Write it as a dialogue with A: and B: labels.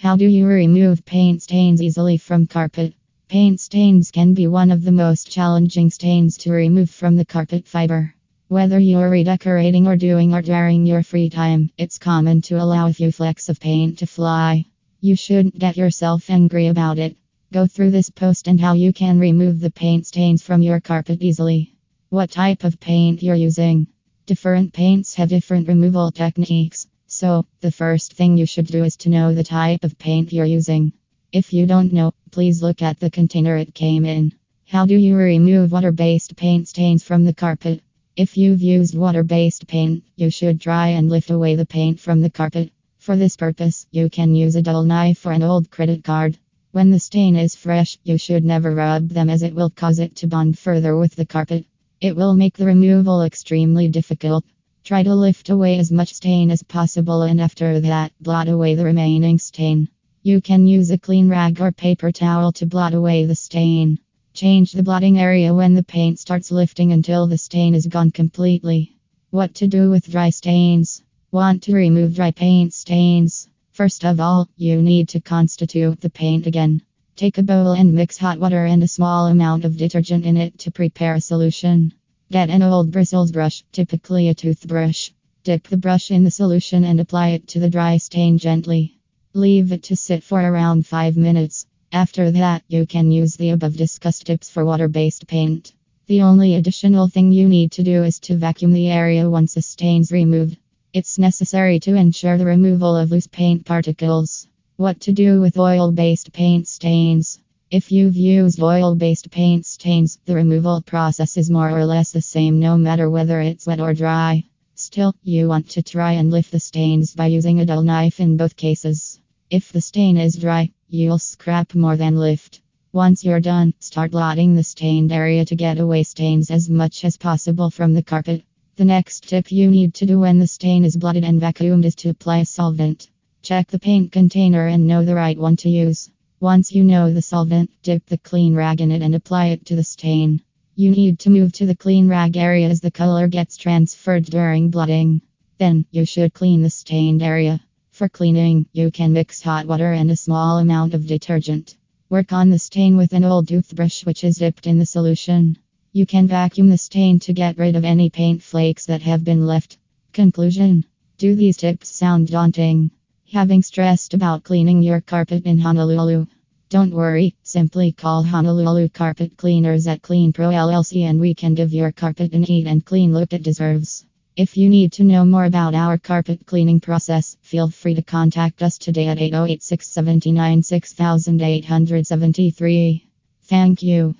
A: How do you remove paint stains easily from carpet? Paint stains can be one of the most challenging stains to remove from the carpet fiber. Whether you're redecorating or doing art during your free time, it's common to allow a few flecks of paint to fly. You shouldn't get yourself angry about it. Go through this post and how you can remove the paint stains from your carpet easily. What type of paint you're using. Different paints have different removal techniques, so the first thing you should do is to know the type of paint you're using. If you don't know, please look at the container it came in. How do you remove water based paint stains from the carpet? If you've used water based paint, you should dry and lift away the paint from the carpet. For this purpose, you can use a dull knife or an old credit card. When the stain is fresh, you should never rub them as it will cause it to bond further with the carpet. It will make the removal extremely difficult. Try to lift away as much stain as possible and after that, blot away the remaining stain. You can use a clean rag or paper towel to blot away the stain. Change the blotting area when the paint starts lifting until the stain is gone completely. What to do with dry stains? Want to remove dry paint stains? First of all, you need to constitute the paint again. Take a bowl and mix hot water and a small amount of detergent in it to prepare a solution. Get an old bristles brush, typically a toothbrush. Dip the brush in the solution and apply it to the dry stain gently. Leave it to sit for around 5 minutes. After that, you can use the above discussed tips for water based paint. The only additional thing you need to do is to vacuum the area once the stain's removed. It's necessary to ensure the removal of loose paint particles. What to do with oil based paint stains? If you've used oil based paint stains, the removal process is more or less the same no matter whether it's wet or dry. Still, you want to try and lift the stains by using a dull knife in both cases. If the stain is dry, you'll scrap more than lift. Once you're done, start blotting the stained area to get away stains as much as possible from the carpet. The next tip you need to do when the stain is blotted and vacuumed is to apply a solvent. Check the paint container and know the right one to use. Once you know the solvent, dip the clean rag in it and apply it to the stain. You need to move to the clean rag area as the color gets transferred during blotting. Then, you should clean the stained area. For cleaning, you can mix hot water and a small amount of detergent. Work on the stain with an old toothbrush which is dipped in the solution. You can vacuum the stain to get rid of any paint flakes that have been left. Conclusion Do these tips sound daunting? Having stressed about cleaning your carpet in Honolulu? Don't worry, simply call Honolulu Carpet Cleaners at Clean Pro LLC and we can give your carpet a neat and clean look it deserves. If you need to know more about our carpet cleaning process, feel free to contact us today at 808 679 6873. Thank you.